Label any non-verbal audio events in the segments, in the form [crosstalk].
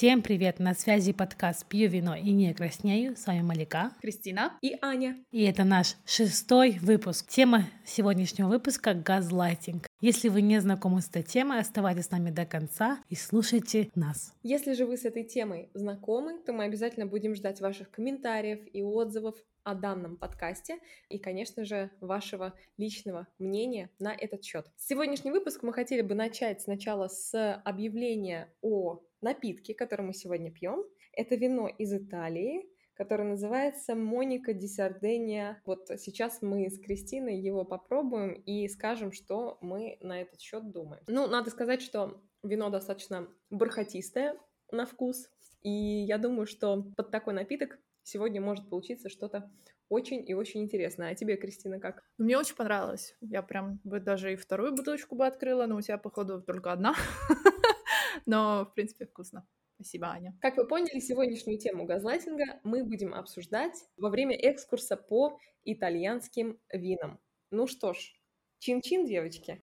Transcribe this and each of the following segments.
Всем привет! На связи подкаст «Пью вино и не краснею». С вами Малика, Кристина и Аня. И это наш шестой выпуск. Тема сегодняшнего выпуска — газлайтинг. Если вы не знакомы с этой темой, оставайтесь с нами до конца и слушайте нас. Если же вы с этой темой знакомы, то мы обязательно будем ждать ваших комментариев и отзывов о данном подкасте и, конечно же, вашего личного мнения на этот счет. Сегодняшний выпуск мы хотели бы начать сначала с объявления о напитке, который мы сегодня пьем. Это вино из Италии, которое называется Моника Дисардения. Вот сейчас мы с Кристиной его попробуем и скажем, что мы на этот счет думаем. Ну, надо сказать, что вино достаточно бархатистое на вкус, и я думаю, что под такой напиток сегодня может получиться что-то очень и очень интересное. А тебе, Кристина, как? Мне очень понравилось. Я прям бы даже и вторую бутылочку бы открыла, но у тебя, походу, только одна. [laughs] [laughs] Но, в принципе, вкусно. Спасибо, Аня. Как вы поняли, сегодняшнюю тему газлайтинга мы будем обсуждать во время экскурса по итальянским винам. Ну что ж, чин-чин, девочки.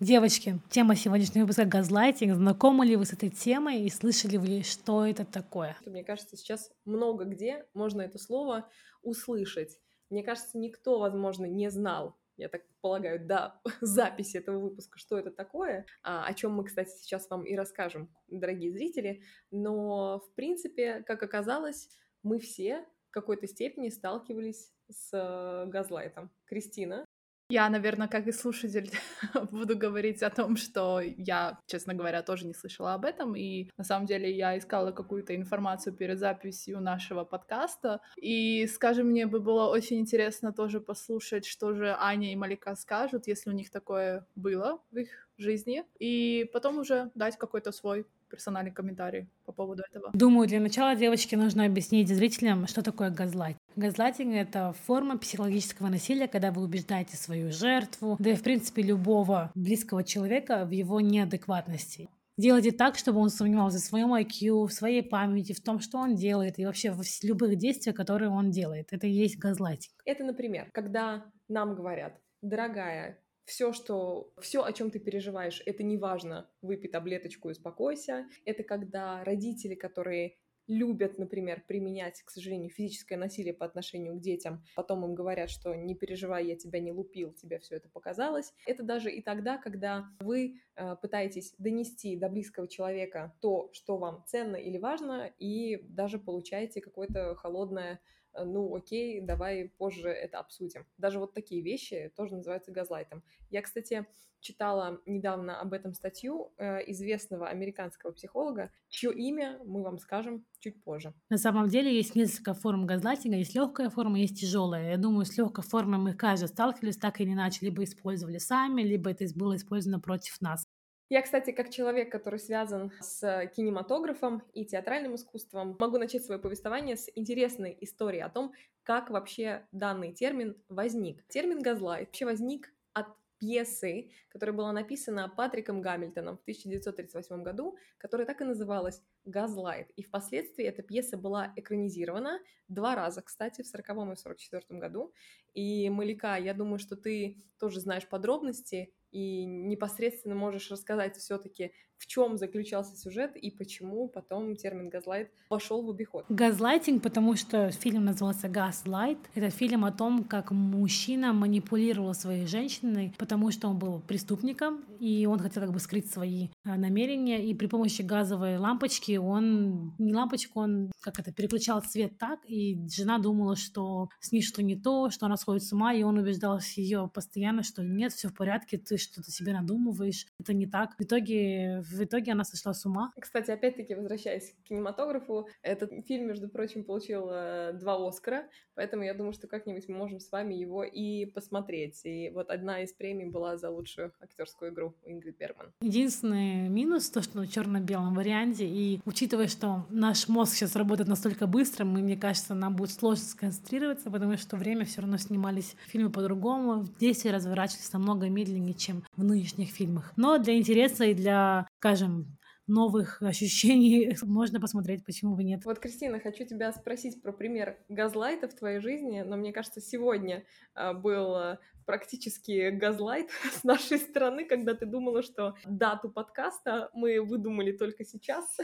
Девочки, тема сегодняшнего выпуска газлайтинг. Знакомы ли вы с этой темой и слышали ли, что это такое? Мне кажется, сейчас много где можно это слово услышать. Мне кажется, никто, возможно, не знал, я так полагаю, до [laughs] записи этого выпуска, что это такое, а, о чем мы, кстати, сейчас вам и расскажем, дорогие зрители. Но, в принципе, как оказалось, мы все в какой-то степени сталкивались с э, газлайтом. Кристина, я, наверное, как и слушатель, [laughs] буду говорить о том, что я, честно говоря, тоже не слышала об этом. И на самом деле я искала какую-то информацию перед записью нашего подкаста. И, скажем, мне бы было очень интересно тоже послушать, что же Аня и Малика скажут, если у них такое было в их жизни. И потом уже дать какой-то свой персональный комментарий по поводу этого. Думаю, для начала девочки нужно объяснить зрителям, что такое газлайт. Газлайтинг — это форма психологического насилия, когда вы убеждаете свою жертву, да и, в принципе, любого близкого человека в его неадекватности. Делайте так, чтобы он сомневался в своем IQ, в своей памяти, в том, что он делает, и вообще в любых действиях, которые он делает. Это и есть газлайтинг. Это, например, когда нам говорят, дорогая, все, что, все, о чем ты переживаешь, это не важно, выпей таблеточку и успокойся. Это когда родители, которые любят, например, применять, к сожалению, физическое насилие по отношению к детям, потом им говорят, что не переживай, я тебя не лупил, тебе все это показалось. Это даже и тогда, когда вы э, пытаетесь донести до близкого человека то, что вам ценно или важно, и даже получаете какое-то холодное ну окей, давай позже это обсудим. Даже вот такие вещи тоже называются газлайтом. Я, кстати, читала недавно об этом статью э, известного американского психолога, чье имя мы вам скажем чуть позже. На самом деле есть несколько форм газлайтинга. Есть легкая форма, есть тяжелая. Я думаю, с легкой формой мы каждый сталкивались так или иначе, либо использовали сами, либо это было использовано против нас. Я, кстати, как человек, который связан с кинематографом и театральным искусством, могу начать свое повествование с интересной истории о том, как вообще данный термин возник. Термин «газлайт» вообще возник от пьесы, которая была написана Патриком Гамильтоном в 1938 году, которая так и называлась «Газлайт». И впоследствии эта пьеса была экранизирована два раза, кстати, в 40 и 44 году. И, Малика, я думаю, что ты тоже знаешь подробности и непосредственно можешь рассказать все-таки, в чем заключался сюжет и почему потом термин газлайт вошел в обиход. Газлайтинг, потому что фильм назывался Газлайт. Это фильм о том, как мужчина манипулировал своей женщиной, потому что он был преступником, и он хотел как бы скрыть свои а, намерения, и при помощи газовой лампочки он, не лампочку, он как это, переключал цвет так, и жена думала, что с ней что не то, что она сходит с ума, и он убеждал ее постоянно, что нет, все в порядке, ты что-то себе надумываешь, это не так. В итоге, в итоге она сошла с ума. Кстати, опять-таки, возвращаясь к кинематографу, этот фильм, между прочим, получил э, два Оскара, поэтому я думаю, что как-нибудь мы можем с вами его и посмотреть. И вот одна из премий была за лучшую актерскую игру у Ингрид Бергман. Единственный минус то, что на черно-белом варианте, и учитывая, что наш мозг сейчас работает настолько быстро, мы, мне кажется, нам будет сложно сконцентрироваться, потому что время все равно снимались фильмы по-другому, действия разворачивались намного медленнее, чем в нынешних фильмах. Но для интереса и для, скажем, новых ощущений [laughs] можно посмотреть, почему бы нет. Вот, Кристина, хочу тебя спросить про пример газлайта в твоей жизни, но мне кажется, сегодня а, был практически газлайт [laughs] с нашей стороны, когда ты думала, что дату подкаста мы выдумали только сейчас,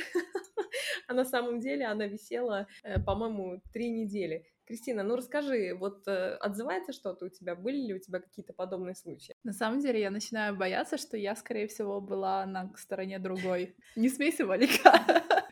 [laughs] а на самом деле она висела, э, по-моему, три недели. Кристина, ну расскажи, вот э, отзывается что-то у тебя? Были ли у тебя какие-то подобные случаи? На самом деле я начинаю бояться, что я, скорее всего, была на стороне другой. Не смейся, Валика.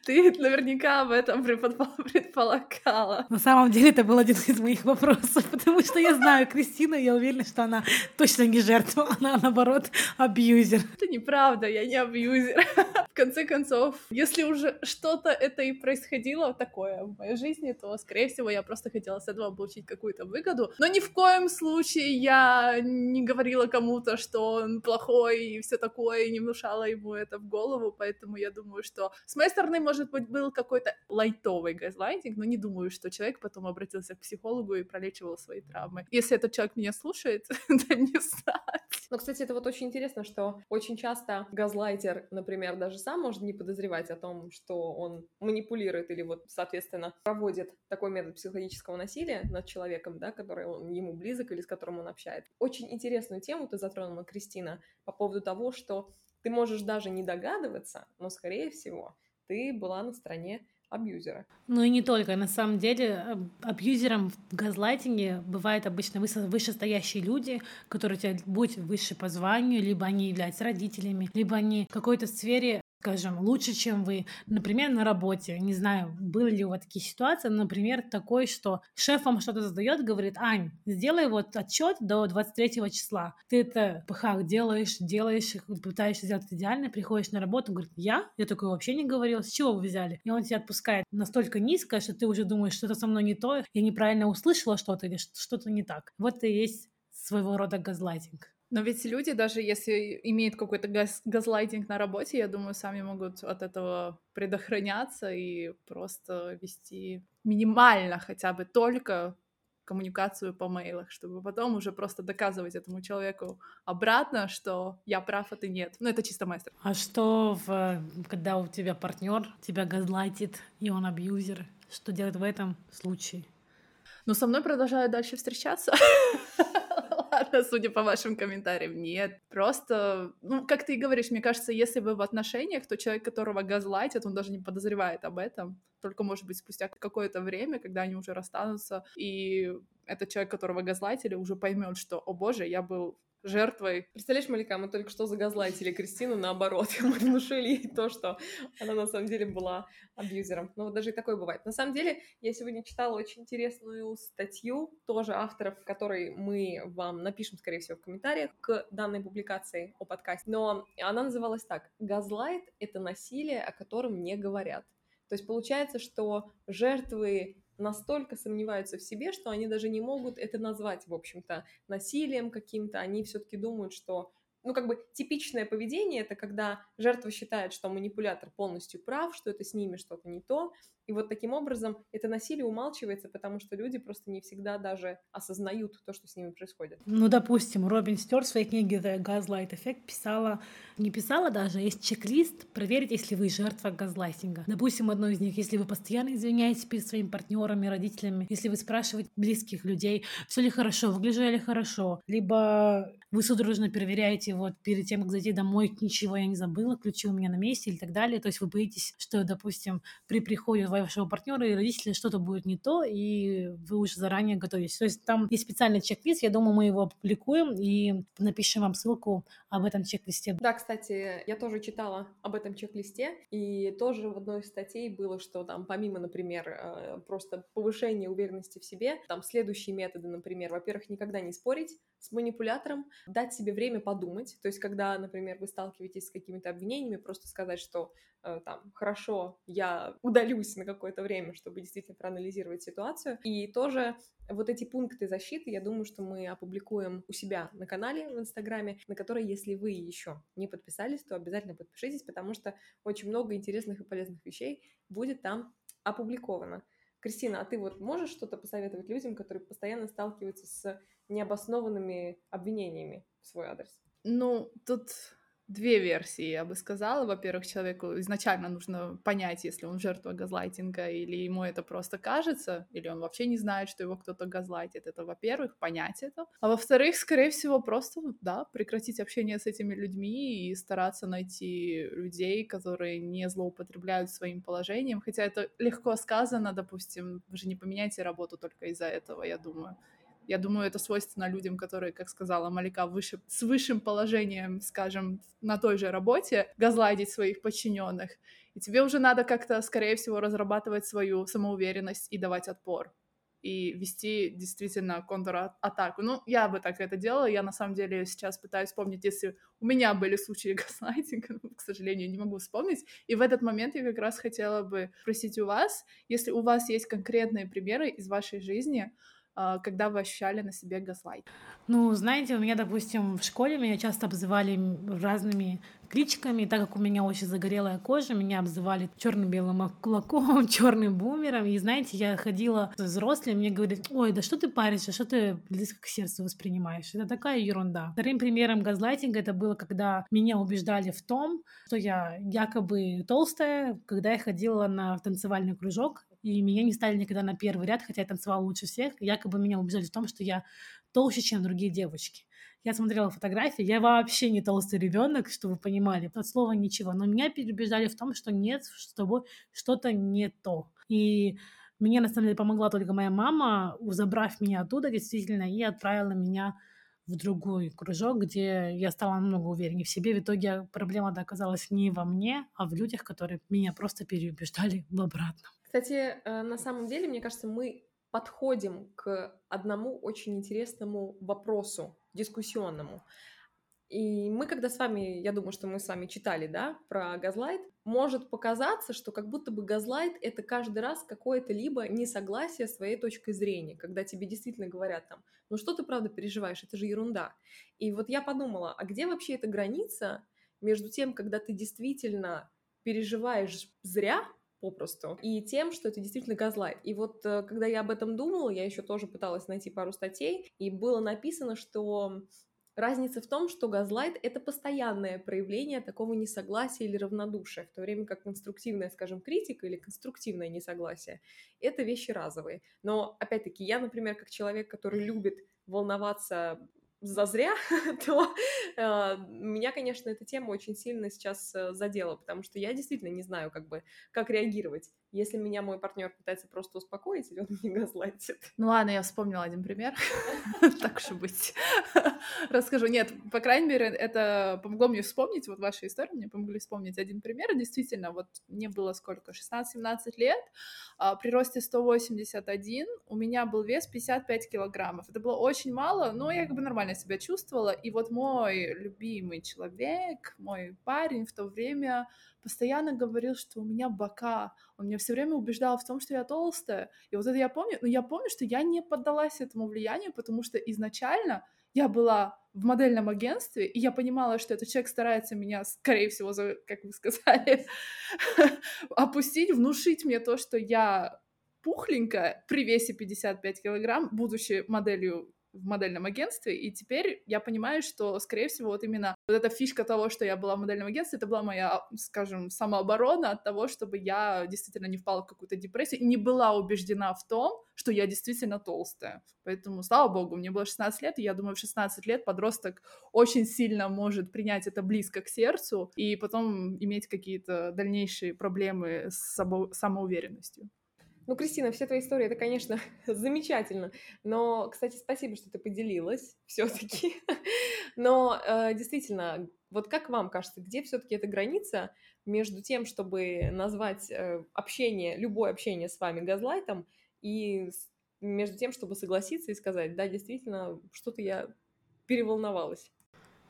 Ты наверняка об этом [laughs] предполагала. На самом деле это был один из моих вопросов, [laughs] потому что я знаю Кристину, я уверена, что она точно не жертва, [laughs] она, наоборот, абьюзер. Это неправда, я не абьюзер. В конце концов, если уже что-то это и происходило такое в моей жизни, то, скорее всего, я просто хотела с этого получить какую-то выгоду. Но ни в коем случае я не говорила кому-то, что он плохой и все такое, и не внушала ему это в голову, поэтому я думаю, что с моей стороны, может может быть, был какой-то лайтовый газлайтинг, но не думаю, что человек потом обратился к психологу и пролечивал свои травмы. Если этот человек меня слушает, [laughs] дай мне знать. Но, кстати, это вот очень интересно, что очень часто газлайтер, например, даже сам может не подозревать о том, что он манипулирует или вот, соответственно, проводит такой метод психологического насилия над человеком, да, который он ему близок или с которым он общается. Очень интересную тему ты затронула, Кристина, по поводу того, что ты можешь даже не догадываться, но, скорее всего, ты была на стороне абьюзера. Ну и не только. На самом деле абьюзером в газлайтинге бывают обычно вышестоящие люди, которые тебя будь выше по званию, либо они являются родителями, либо они в какой-то сфере скажем, лучше, чем вы, например, на работе. Не знаю, были ли у вас такие ситуации, например, такой, что шеф вам что-то задает, говорит, Ань, сделай вот отчет до 23 числа. Ты это пыхах делаешь, делаешь, пытаешься сделать идеально, приходишь на работу, говорит, я? Я такое вообще не говорил, с чего вы взяли? И он тебя отпускает настолько низко, что ты уже думаешь, что-то со мной не то, я неправильно услышала что-то или что-то не так. Вот и есть своего рода газлайтинг. Но ведь люди, даже если имеют какой-то газ газлайтинг на работе, я думаю, сами могут от этого предохраняться и просто вести минимально хотя бы только коммуникацию по мейлах, чтобы потом уже просто доказывать этому человеку обратно, что я прав, а ты нет. Ну, это чисто мастер. А что, в, когда у тебя партнер тебя газлайтит, и он абьюзер, что делать в этом случае? Ну, со мной продолжают дальше встречаться. [laughs] Ладно, [laughs] судя по вашим комментариям, нет. Просто, ну, как ты и говоришь, мне кажется, если вы в отношениях, то человек, которого газлайтит, он даже не подозревает об этом. Только, может быть, спустя какое-то время, когда они уже расстанутся, и этот человек, которого газлайтили, уже поймет, что, о боже, я был жертвой. Представляешь, Малика, мы только что загазлайтили Кристину наоборот. [laughs] Мы внушили ей то, что она на самом деле была абьюзером. Но вот даже и такое бывает. На самом деле, я сегодня читала очень интересную статью, тоже авторов, которой мы вам напишем, скорее всего, в комментариях к данной публикации о подкасте. Но она называлась так. Газлайт — это насилие, о котором не говорят. То есть получается, что жертвы настолько сомневаются в себе, что они даже не могут это назвать, в общем-то, насилием каким-то. Они все-таки думают, что ну, как бы типичное поведение это когда жертва считает, что манипулятор полностью прав, что это с ними что-то не то, и вот таким образом это насилие умалчивается, потому что люди просто не всегда даже осознают то, что с ними происходит. Ну, допустим, Робин Стюарт в своей книге The Gaslight Effect писала, не писала даже, есть чек-лист проверить, если вы жертва газлайтинга. Допустим, одно из них, если вы постоянно извиняетесь перед своими партнерами, родителями, если вы спрашиваете близких людей, все ли хорошо, выгляжу ли хорошо, либо вы судорожно проверяете вот перед тем, как зайти домой, ничего я не забыла, ключи у меня на месте или так далее. То есть вы боитесь, что, допустим, при приходе вашего партнера и родителей что-то будет не то, и вы уже заранее готовитесь. То есть там есть специальный чек-лист, я думаю, мы его опубликуем и напишем вам ссылку об этом чек-листе. Да, кстати, я тоже читала об этом чек-листе, и тоже в одной из статей было, что там помимо, например, э, просто повышения уверенности в себе, там следующие методы, например, во-первых, никогда не спорить с манипулятором, дать себе время подумать, то есть когда, например, вы сталкиваетесь с какими-то обвинениями, просто сказать, что э, там, хорошо, я удалюсь какое-то время, чтобы действительно проанализировать ситуацию. И тоже вот эти пункты защиты, я думаю, что мы опубликуем у себя на канале в Инстаграме, на который, если вы еще не подписались, то обязательно подпишитесь, потому что очень много интересных и полезных вещей будет там опубликовано. Кристина, а ты вот можешь что-то посоветовать людям, которые постоянно сталкиваются с необоснованными обвинениями в свой адрес? Ну, тут две версии, я бы сказала. Во-первых, человеку изначально нужно понять, если он жертва газлайтинга, или ему это просто кажется, или он вообще не знает, что его кто-то газлайтит. Это, во-первых, понять это. А во-вторых, скорее всего, просто, да, прекратить общение с этими людьми и стараться найти людей, которые не злоупотребляют своим положением. Хотя это легко сказано, допустим, вы же не поменяете работу только из-за этого, я думаю. Я думаю, это свойственно людям, которые, как сказала Малика, выше, с высшим положением, скажем, на той же работе, газлайдить своих подчиненных. И тебе уже надо как-то, скорее всего, разрабатывать свою самоуверенность и давать отпор и вести действительно контратаку. Ну, я бы так это делала. Я, на самом деле, сейчас пытаюсь вспомнить, если у меня были случаи [laughs] газлайтинга, к сожалению, не могу вспомнить. И в этот момент я как раз хотела бы спросить у вас, если у вас есть конкретные примеры из вашей жизни, когда вы ощущали на себе газлайт? Ну, знаете, у меня, допустим, в школе меня часто обзывали разными кличками, так как у меня очень загорелая кожа, меня обзывали черным белым кулаком, [laughs] черным бумером. И знаете, я ходила с взрослыми, мне говорят, ой, да что ты паришься, что ты близко к сердцу воспринимаешь? Это такая ерунда. Вторым примером газлайтинга это было, когда меня убеждали в том, что я якобы толстая, когда я ходила на танцевальный кружок, и меня не стали никогда на первый ряд, хотя я танцевала лучше всех. Якобы меня убеждали в том, что я толще, чем другие девочки. Я смотрела фотографии, я вообще не толстый ребенок, чтобы вы понимали, от слова ничего. Но меня переубеждали в том, что нет, с тобой что-то не то. И мне, на самом деле, помогла только моя мама, забрав меня оттуда действительно и отправила меня в другой кружок, где я стала намного увереннее в себе. В итоге проблема оказалась не во мне, а в людях, которые меня просто переубеждали в обратном. Кстати, э, на самом деле, мне кажется, мы подходим к одному очень интересному вопросу, дискуссионному. И мы, когда с вами, я думаю, что мы с вами читали, да, про газлайт, может показаться, что как будто бы газлайт — это каждый раз какое-то либо несогласие с твоей точкой зрения, когда тебе действительно говорят там, ну что ты правда переживаешь, это же ерунда. И вот я подумала, а где вообще эта граница между тем, когда ты действительно переживаешь зря, попросту, и тем, что это действительно газлайт. И вот э, когда я об этом думала, я еще тоже пыталась найти пару статей, и было написано, что Разница в том, что газлайт — это постоянное проявление такого несогласия или равнодушия, в то время как конструктивная, скажем, критика или конструктивное несогласие — это вещи разовые. Но, опять-таки, я, например, как человек, который любит волноваться зазря, [laughs] то э, меня, конечно, эта тема очень сильно сейчас э, задела, потому что я действительно не знаю, как бы, как реагировать, если меня мой партнер пытается просто успокоить, или он [laughs] мне газлайтит. Ну ладно, я вспомнила один пример, [laughs] так уж быть. Расскажу. Нет, по крайней мере, это помогло мне вспомнить, вот ваша история мне помогли вспомнить один пример. Действительно, вот мне было сколько, 16-17 лет, а, при росте 181 у меня был вес 55 килограммов. Это было очень мало, но я как бы нормально себя чувствовала. И вот мой любимый человек, мой парень в то время постоянно говорил, что у меня бока. Он меня все время убеждал в том, что я толстая. И вот это я помню. Но я помню, что я не поддалась этому влиянию, потому что изначально я была в модельном агентстве, и я понимала, что этот человек старается меня, скорее всего, за, как вы сказали, [laughs] опустить, внушить мне то, что я пухленькая при весе 55 килограмм, будучи моделью в модельном агентстве, и теперь я понимаю, что, скорее всего, вот именно вот эта фишка того, что я была в модельном агентстве, это была моя, скажем, самооборона от того, чтобы я действительно не впала в какую-то депрессию и не была убеждена в том, что я действительно толстая. Поэтому, слава богу, мне было 16 лет, и я думаю, в 16 лет подросток очень сильно может принять это близко к сердцу и потом иметь какие-то дальнейшие проблемы с собой, самоуверенностью. Ну, Кристина, все твои истории, это, конечно, [laughs] замечательно. Но, кстати, спасибо, что ты поделилась [laughs] все-таки. Но э, действительно, вот как вам кажется, где все-таки эта граница между тем, чтобы назвать э, общение, любое общение с вами газлайтом, и между тем, чтобы согласиться и сказать, да, действительно, что-то я переволновалась?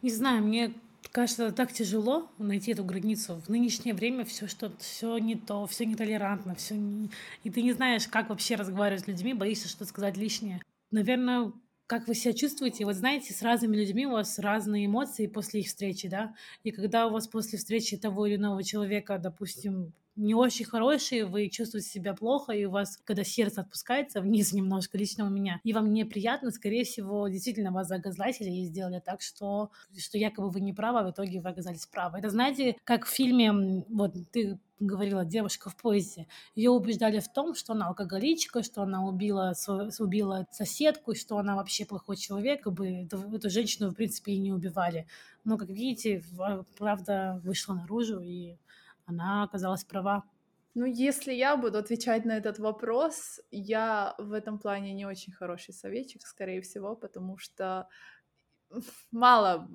Не знаю, мне кажется, так тяжело найти эту границу. В нынешнее время все что все не то, все нетолерантно, все не... и ты не знаешь, как вообще разговаривать с людьми, боишься что-то сказать лишнее. Наверное, как вы себя чувствуете? Вот знаете, с разными людьми у вас разные эмоции после их встречи, да? И когда у вас после встречи того или иного человека, допустим, не очень хорошие, вы чувствуете себя плохо, и у вас, когда сердце отпускается вниз [laughs] немножко, лично у меня, и вам неприятно, скорее всего, действительно вас загазлатили и сделали так, что, что якобы вы не правы, а в итоге вы оказались правы. Это, знаете, как в фильме, вот ты говорила девушка в поезде, ее убеждали в том, что она алкоголичка, что она убила, убила соседку, что она вообще плохой человек, как бы эту, эту женщину, в принципе, и не убивали. Но, как видите, правда вышла наружу, и она оказалась права. Ну, если я буду отвечать на этот вопрос, я в этом плане не очень хороший советчик, скорее всего, потому что [laughs] мало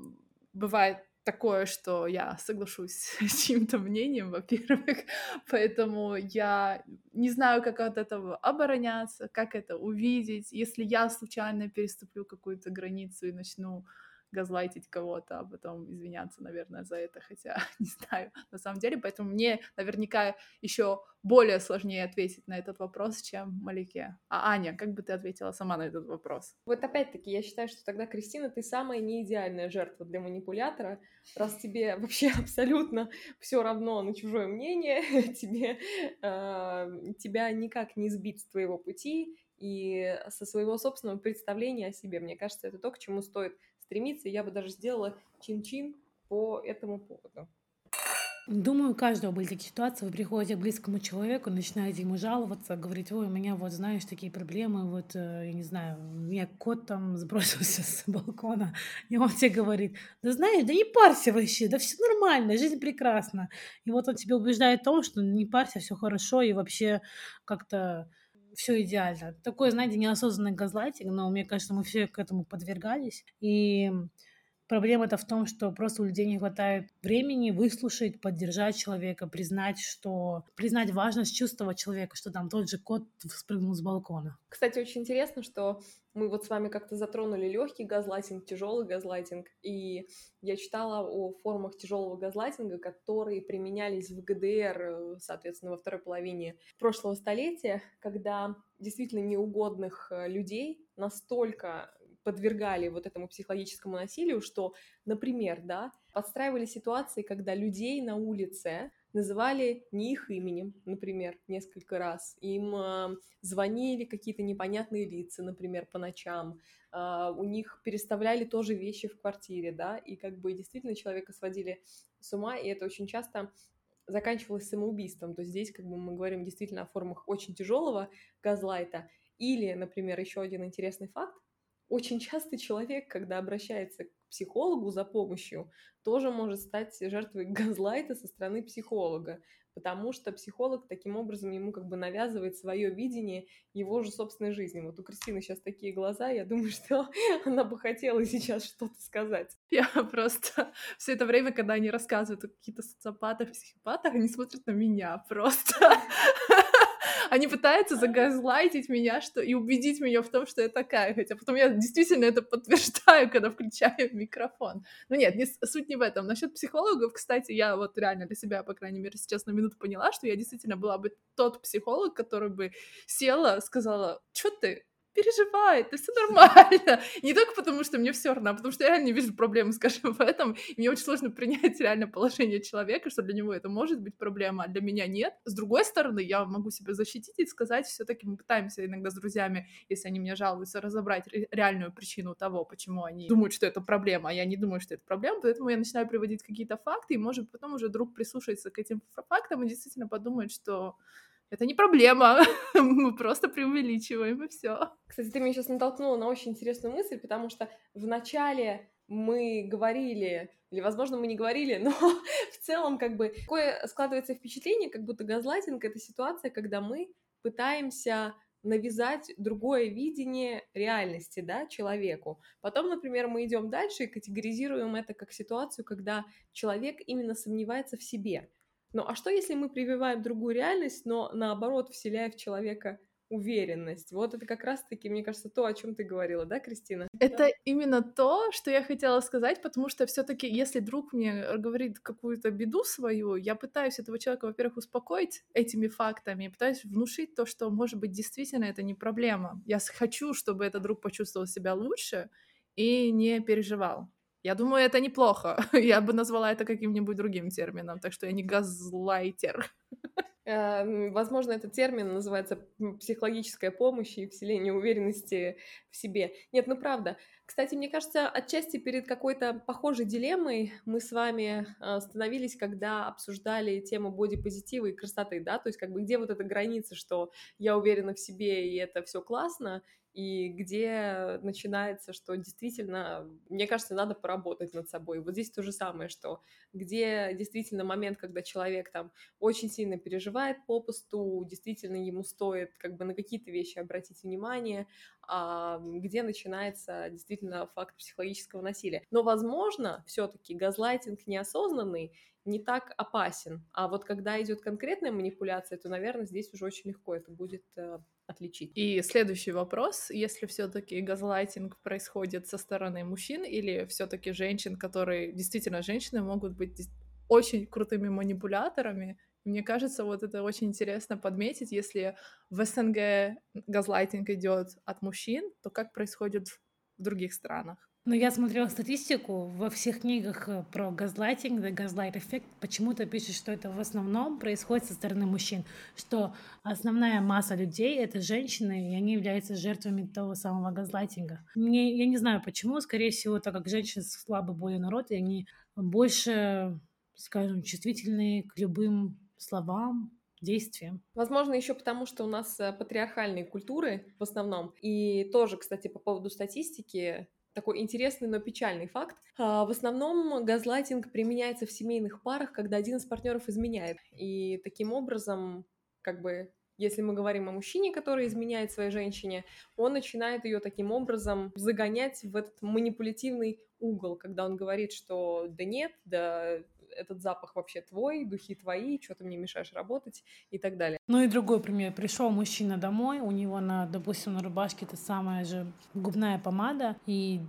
бывает такое, что я соглашусь [laughs] с чьим-то мнением, во-первых, [laughs] поэтому я не знаю, как от этого обороняться, как это увидеть. Если я случайно переступлю какую-то границу и начну газлайтить кого-то, а потом извиняться, наверное, за это, хотя [laughs] не знаю на самом деле. Поэтому мне наверняка еще более сложнее ответить на этот вопрос, чем Малике. А Аня, как бы ты ответила сама на этот вопрос? Вот опять-таки, я считаю, что тогда, Кристина, ты самая неидеальная жертва для манипулятора, раз тебе вообще [laughs] абсолютно все равно на чужое мнение, [laughs] тебе, э, тебя никак не сбить с твоего пути, и со своего собственного представления о себе. Мне кажется, это то, к чему стоит стремиться. Я бы даже сделала чин-чин по этому поводу. Думаю, у каждого были такие ситуации. Вы приходите к близкому человеку, начинаете ему жаловаться, говорить, ой, у меня вот, знаешь, такие проблемы, вот, э, я не знаю, у меня кот там сбросился [laughs] с балкона, и он тебе говорит, да знаешь, да не парься вообще, да все нормально, жизнь прекрасна. И вот он тебя убеждает в том, что не парься, все хорошо, и вообще как-то все идеально. Такой, знаете, неосознанный газлайтинг, но мне кажется, мы все к этому подвергались. И Проблема-то в том, что просто у людей не хватает времени выслушать, поддержать человека, признать, что признать важность чувства человека, что там тот же кот спрыгнул с балкона. Кстати, очень интересно, что мы вот с вами как-то затронули легкий газлайтинг, тяжелый газлайтинг, и я читала о формах тяжелого газлайтинга, которые применялись в ГДР, соответственно, во второй половине прошлого столетия, когда действительно неугодных э, людей настолько подвергали вот этому психологическому насилию, что, например, да, подстраивали ситуации, когда людей на улице называли не их именем, например, несколько раз. Им э, звонили какие-то непонятные лица, например, по ночам. Э, у них переставляли тоже вещи в квартире, да, и как бы действительно человека сводили с ума, и это очень часто заканчивалось самоубийством. То есть здесь как бы мы говорим действительно о формах очень тяжелого газлайта. Или, например, еще один интересный факт, очень часто человек, когда обращается к психологу за помощью, тоже может стать жертвой [laughs] газлайта со стороны психолога, потому что психолог таким образом ему как бы навязывает свое видение его же собственной жизни. Вот у Кристины сейчас такие глаза, я думаю, [laughs] что она бы хотела сейчас что-то сказать. Я просто [laughs] все это время, когда они рассказывают о каких-то социопатах, психопатах, они смотрят на меня просто. Они пытаются загазлайтить меня что, и убедить меня в том, что я такая, хотя потом я действительно это подтверждаю, когда включаю [laughs] микрофон. Но нет, не, суть не в этом. Насчет психологов, кстати, я вот реально для себя, по крайней мере, сейчас на минуту поняла, что я действительно была бы тот психолог, который бы села, сказала, что ты, переживает, это все нормально. [laughs] Не только потому, что мне все равно, а потому что я реально не вижу проблемы, [laughs] скажем, в этом. И мне очень сложно принять реально положение человека, что для него это может быть проблема, а для меня нет. С другой стороны, я могу себя защитить и сказать, все-таки мы пытаемся иногда с друзьями, если они мне жалуются, разобрать реальную причину того, почему они думают, что это проблема, а я не думаю, что это проблема, поэтому я начинаю приводить какие-то факты, и может потом уже друг прислушается к этим фактам и действительно подумает, что это не проблема, [laughs] мы просто преувеличиваем, и все. Кстати, ты меня сейчас натолкнула на очень интересную мысль, потому что вначале мы говорили, или, возможно, мы не говорили, [laughs] но в целом, как бы, такое складывается впечатление, как будто газлайтинг — это ситуация, когда мы пытаемся навязать другое видение реальности, да, человеку. Потом, например, мы идем дальше и категоризируем это как ситуацию, когда человек именно сомневается в себе. Ну а что, если мы прививаем другую реальность, но наоборот вселяя в человека уверенность. Вот это как раз-таки, мне кажется, то, о чем ты говорила, да, Кристина? Это да. именно то, что я хотела сказать, потому что все-таки, если друг мне говорит какую-то беду свою, я пытаюсь этого человека, во-первых, успокоить этими фактами, пытаюсь внушить то, что, может быть, действительно это не проблема. Я хочу, чтобы этот друг почувствовал себя лучше и не переживал. Я думаю, это неплохо. [laughs] Я бы назвала это каким-нибудь другим термином, так что я не газлайтер. Эм, возможно, этот термин называется психологическая помощь и вселение уверенности в себе. Нет, ну правда. Кстати, мне кажется, отчасти перед какой-то похожей дилеммой мы с вами э, остановились, когда обсуждали тему бодипозитива и красоты, да, то есть как бы где вот эта граница, что я уверена в себе и это все классно, и где начинается, что действительно, мне кажется, надо поработать над собой. Вот здесь то же самое, что где действительно момент, когда человек там очень сильно переживает попусту, действительно ему стоит как бы на какие-то вещи обратить внимание, а где начинается действительно факт психологического насилия. Но, возможно, все-таки газлайтинг неосознанный не так опасен. А вот когда идет конкретная манипуляция, то, наверное, здесь уже очень легко это будет э, отличить. И следующий вопрос, если все-таки газлайтинг происходит со стороны мужчин или все-таки женщин, которые действительно женщины могут быть очень крутыми манипуляторами. Мне кажется, вот это очень интересно подметить, если в СНГ газлайтинг идет от мужчин, то как происходит в других странах? Но я смотрела статистику, во всех книгах э, про газлайтинг, да, газлайт эффект, почему-то пишут, что это в основном происходит со стороны мужчин, что основная масса людей — это женщины, и они являются жертвами того самого газлайтинга. Мне, я не знаю почему, скорее всего, так как женщины слабый более народ, и они больше, скажем, чувствительны к любым словам, действиям. Возможно, еще потому, что у нас э, патриархальные культуры в основном. И тоже, кстати, по поводу статистики, такой интересный, но печальный факт. А, в основном газлайтинг применяется в семейных парах, когда один из партнеров изменяет. И таким образом, как бы, если мы говорим о мужчине, который изменяет своей женщине, он начинает ее таким образом загонять в этот манипулятивный угол, когда он говорит, что да нет, да этот запах вообще твой, духи твои, что ты мне мешаешь работать и так далее. Ну и другой пример. Пришел мужчина домой, у него на, допустим, на рубашке та самая же губная помада, и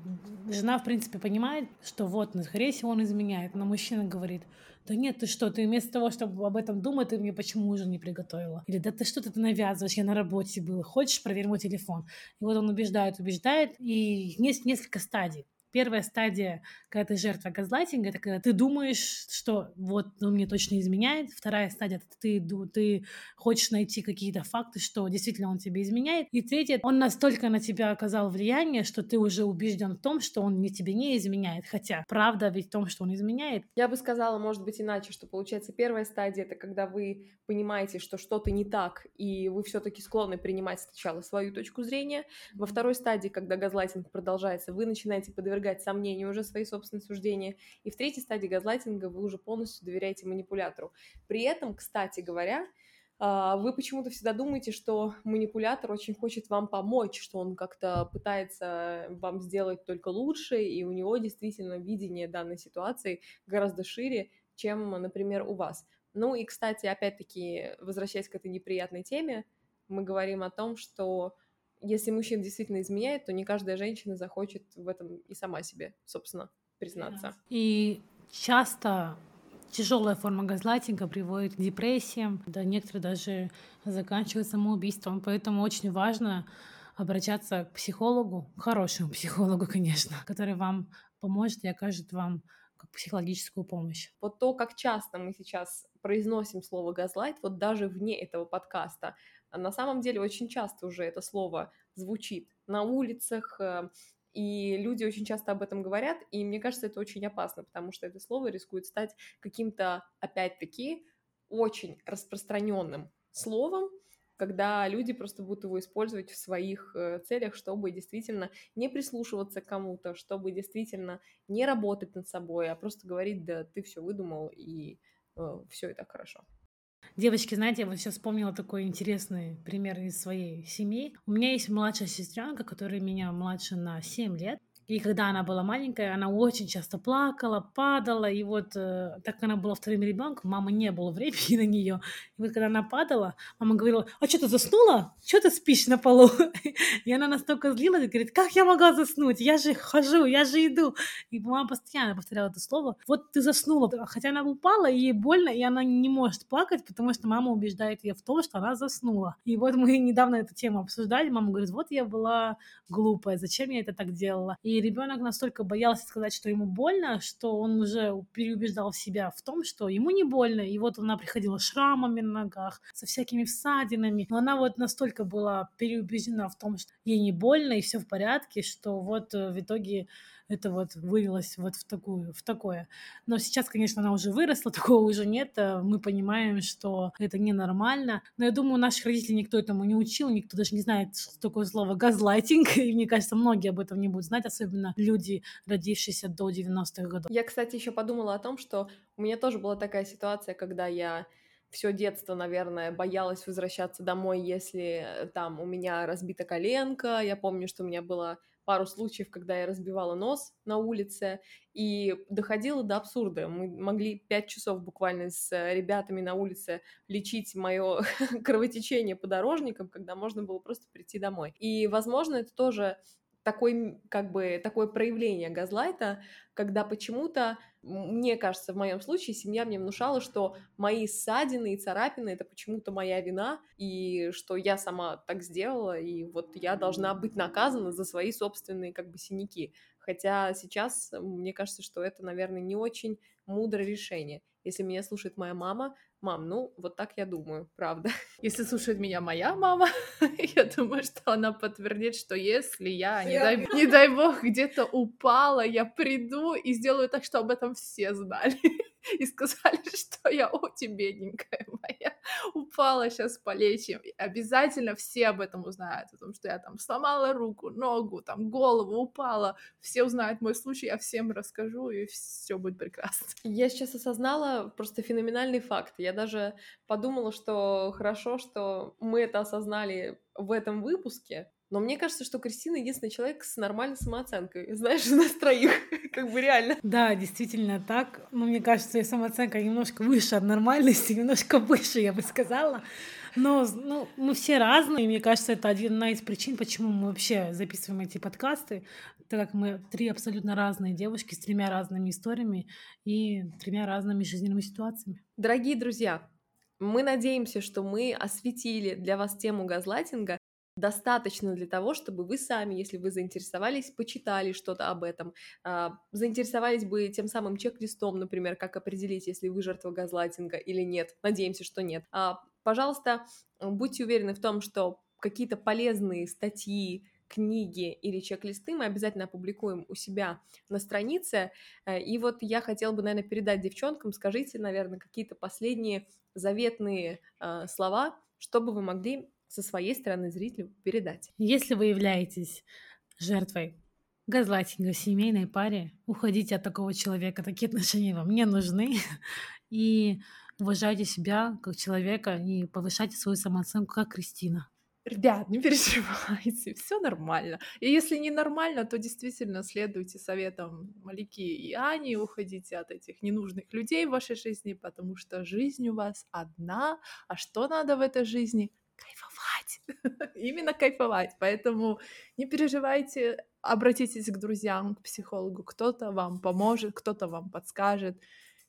жена, в принципе, понимает, что вот, ну, скорее всего, он изменяет, но мужчина говорит, да нет, ты что, ты вместо того, чтобы об этом думать, ты мне почему ужин не приготовила? Или да ты что ты навязываешь, я на работе был, хочешь, проверь мой телефон. И вот он убеждает, убеждает, и есть несколько стадий. Первая стадия, когда ты жертва газлайтинга, это когда ты думаешь, что вот он мне точно изменяет. Вторая стадия, это ты, ты хочешь найти какие-то факты, что действительно он тебе изменяет. И третья, он настолько на тебя оказал влияние, что ты уже убежден в том, что он не тебе не изменяет. Хотя правда ведь в том, что он изменяет. Я бы сказала, может быть, иначе, что получается первая стадия, это когда вы понимаете, что что-то не так, и вы все-таки склонны принимать сначала свою точку зрения. Во второй стадии, когда газлайтинг продолжается, вы начинаете подвергать подвергать сомнению уже свои собственные суждения. И в третьей стадии газлайтинга вы уже полностью доверяете манипулятору. При этом, кстати говоря, а, вы почему-то всегда думаете, что манипулятор очень хочет вам помочь, что он как-то пытается вам сделать только лучше, и у него действительно видение данной ситуации гораздо шире, чем, например, у вас. Ну и, кстати, опять-таки, возвращаясь к этой неприятной теме, мы говорим о том, что если мужчина действительно изменяет, то не каждая женщина захочет в этом и сама себе, собственно, признаться. И часто тяжелая форма газлайтинга приводит к депрессиям, да некоторые даже заканчивают самоубийством, поэтому очень важно обращаться к психологу, к хорошему психологу, [laughs] конечно, который вам поможет и окажет вам психологическую помощь. Вот то, как часто мы сейчас произносим слово газлайт, вот даже вне этого подкаста, а на самом деле очень часто уже это слово звучит на улицах, э, и люди очень часто об этом говорят, и мне кажется, это очень опасно, потому что это слово рискует стать каким-то, опять-таки, очень распространенным словом, когда люди просто будут его использовать в своих э, целях, чтобы действительно не прислушиваться к кому-то, чтобы действительно не работать над собой, а просто говорить, да, ты все выдумал, и э, все и так хорошо. Девочки, знаете, я вот сейчас вспомнила такой интересный пример из своей семьи. У меня есть младшая сестренка, которая меня младше на 7 лет. И когда она была маленькая, она очень часто плакала, падала. И вот э, так как она была вторым ребенком, мама не было времени [laughs] на нее. И вот когда она падала, мама говорила, а что ты заснула? Что ты спишь на полу? [laughs] И она настолько злилась, говорит, как я могла заснуть? Я же хожу, я же иду. И мама постоянно повторяла это слово. Вот ты заснула. Хотя она упала, ей больно, и она не может плакать, потому что мама убеждает ее в том, что она заснула. И вот мы недавно эту тему обсуждали. Мама говорит, вот я была глупая, зачем я это так делала? И И ребенок настолько боялся сказать, что ему больно, что он уже переубеждал себя в том, что ему не больно. И вот она приходила с шрамами на ногах, со всякими всадинами. Но она вот настолько была переубеждена в том, что ей не больно и все в порядке, что вот э, в итоге это вот вылилось вот в такую, в такое. Но сейчас, конечно, она уже выросла, [laughs] такого уже нет. Э, мы понимаем, что это ненормально. Но я думаю, наших родителей никто этому не учил, никто даже не знает, что такое слово газлайтинг. [laughs] И мне кажется, многие об этом не будут знать, особенно люди, родившиеся до 90-х годов. Я, кстати, еще подумала о том, что у меня тоже была такая ситуация, когда я все детство, наверное, боялась возвращаться домой, если э, там у меня разбита коленка. Я помню, что у меня было пару случаев, когда я разбивала нос на улице, и доходило до абсурда. Мы могли пять часов буквально с ребятами на улице лечить мое [laughs] кровотечение подорожником, когда можно было просто прийти домой. И, возможно, это тоже такой, как бы, такое проявление газлайта, когда почему-то, мне кажется, в моем случае семья мне внушала, что мои ссадины и царапины — это почему-то моя вина, и что я сама так сделала, и вот я должна быть наказана за свои собственные, как бы, синяки. Хотя сейчас мне кажется, что это, наверное, не очень мудрое решение. Если меня слушает моя мама, мам, ну, вот так я думаю, правда. [laughs] Если слушает меня моя мама, [laughs] я думаю, что она подтвердит, что если я, не, дай, не дай бог, где-то упала, я приду и сделаю так, что об этом все знали. [laughs] [laughs] и сказали, [laughs] что я, о, тебе, бедненькая [laughs] моя, упала, сейчас полечим. И обязательно все об этом узнают, о том, что я там сломала руку, ногу, там голову, упала. Все узнают мой случай, я всем расскажу, и все будет прекрасно. Я сейчас осознала просто феноменальный факт. Я даже подумала, что хорошо, что мы это осознали в этом выпуске, но мне кажется, что Кристина единственный человек с нормальной самооценкой. [laughs] Знаешь, из нас троих. [laughs] как бы реально. Да, действительно так. Но мне кажется, ее самооценка немножко выше от нормальности, [laughs] немножко выше, я бы сказала. Но ну, мы все разные, и мне кажется, это одна из причин, почему мы вообще записываем эти подкасты, так как мы три абсолютно разные девушки с тремя разными историями и тремя разными жизненными ситуациями. Дорогие друзья, мы надеемся, что мы осветили для вас тему газлайтинга достаточно для того, чтобы вы сами, если вы заинтересовались, почитали что-то об этом, а, заинтересовались бы тем самым чек-листом, например, как определить, если вы жертва газлайтинга или нет. Надеемся, что нет. А, пожалуйста, будьте уверены в том, что какие-то полезные статьи, книги или чек-листы мы обязательно опубликуем у себя на странице. Э, и вот я хотела бы, наверное, передать девчонкам, скажите, наверное, какие-то последние заветные э, слова, чтобы вы могли со своей стороны зрителю передать. Если вы являетесь жертвой газлайтинга в семейной паре, уходите от такого человека, такие отношения вам не нужны, [laughs] и уважайте себя как человека и повышайте свою самооценку, как Кристина. Ребят, не переживайте, [laughs] все нормально. И если не нормально, то действительно следуйте советам Малики и Ани, уходите от этих ненужных людей в вашей жизни, потому что жизнь у вас одна, а что надо в этой жизни? Кайфовать. [laughs] Именно кайфовать. Поэтому не переживайте, обратитесь к друзьям, к психологу. Кто-то вам поможет, кто-то вам подскажет.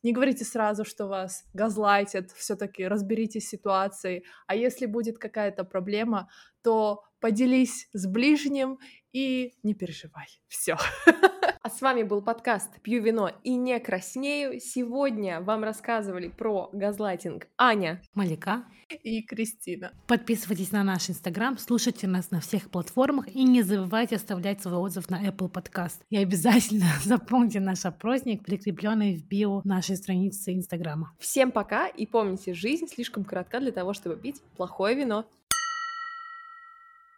Не говорите сразу, что вас газлайтят, все-таки разберитесь с ситуацией. А если будет какая-то проблема, то поделись с ближним и не переживай. Все. [laughs] А с вами был подкаст «Пью вино и не краснею». Сегодня вам рассказывали про газлайтинг Аня, Малика и Кристина. Подписывайтесь на наш Инстаграм, слушайте нас на всех платформах и не забывайте оставлять свой отзыв на Apple Podcast. И обязательно [laughs] запомните наш опросник, прикрепленный в био нашей страницы Инстаграма. Всем пока и помните, жизнь слишком коротка для того, чтобы пить плохое вино.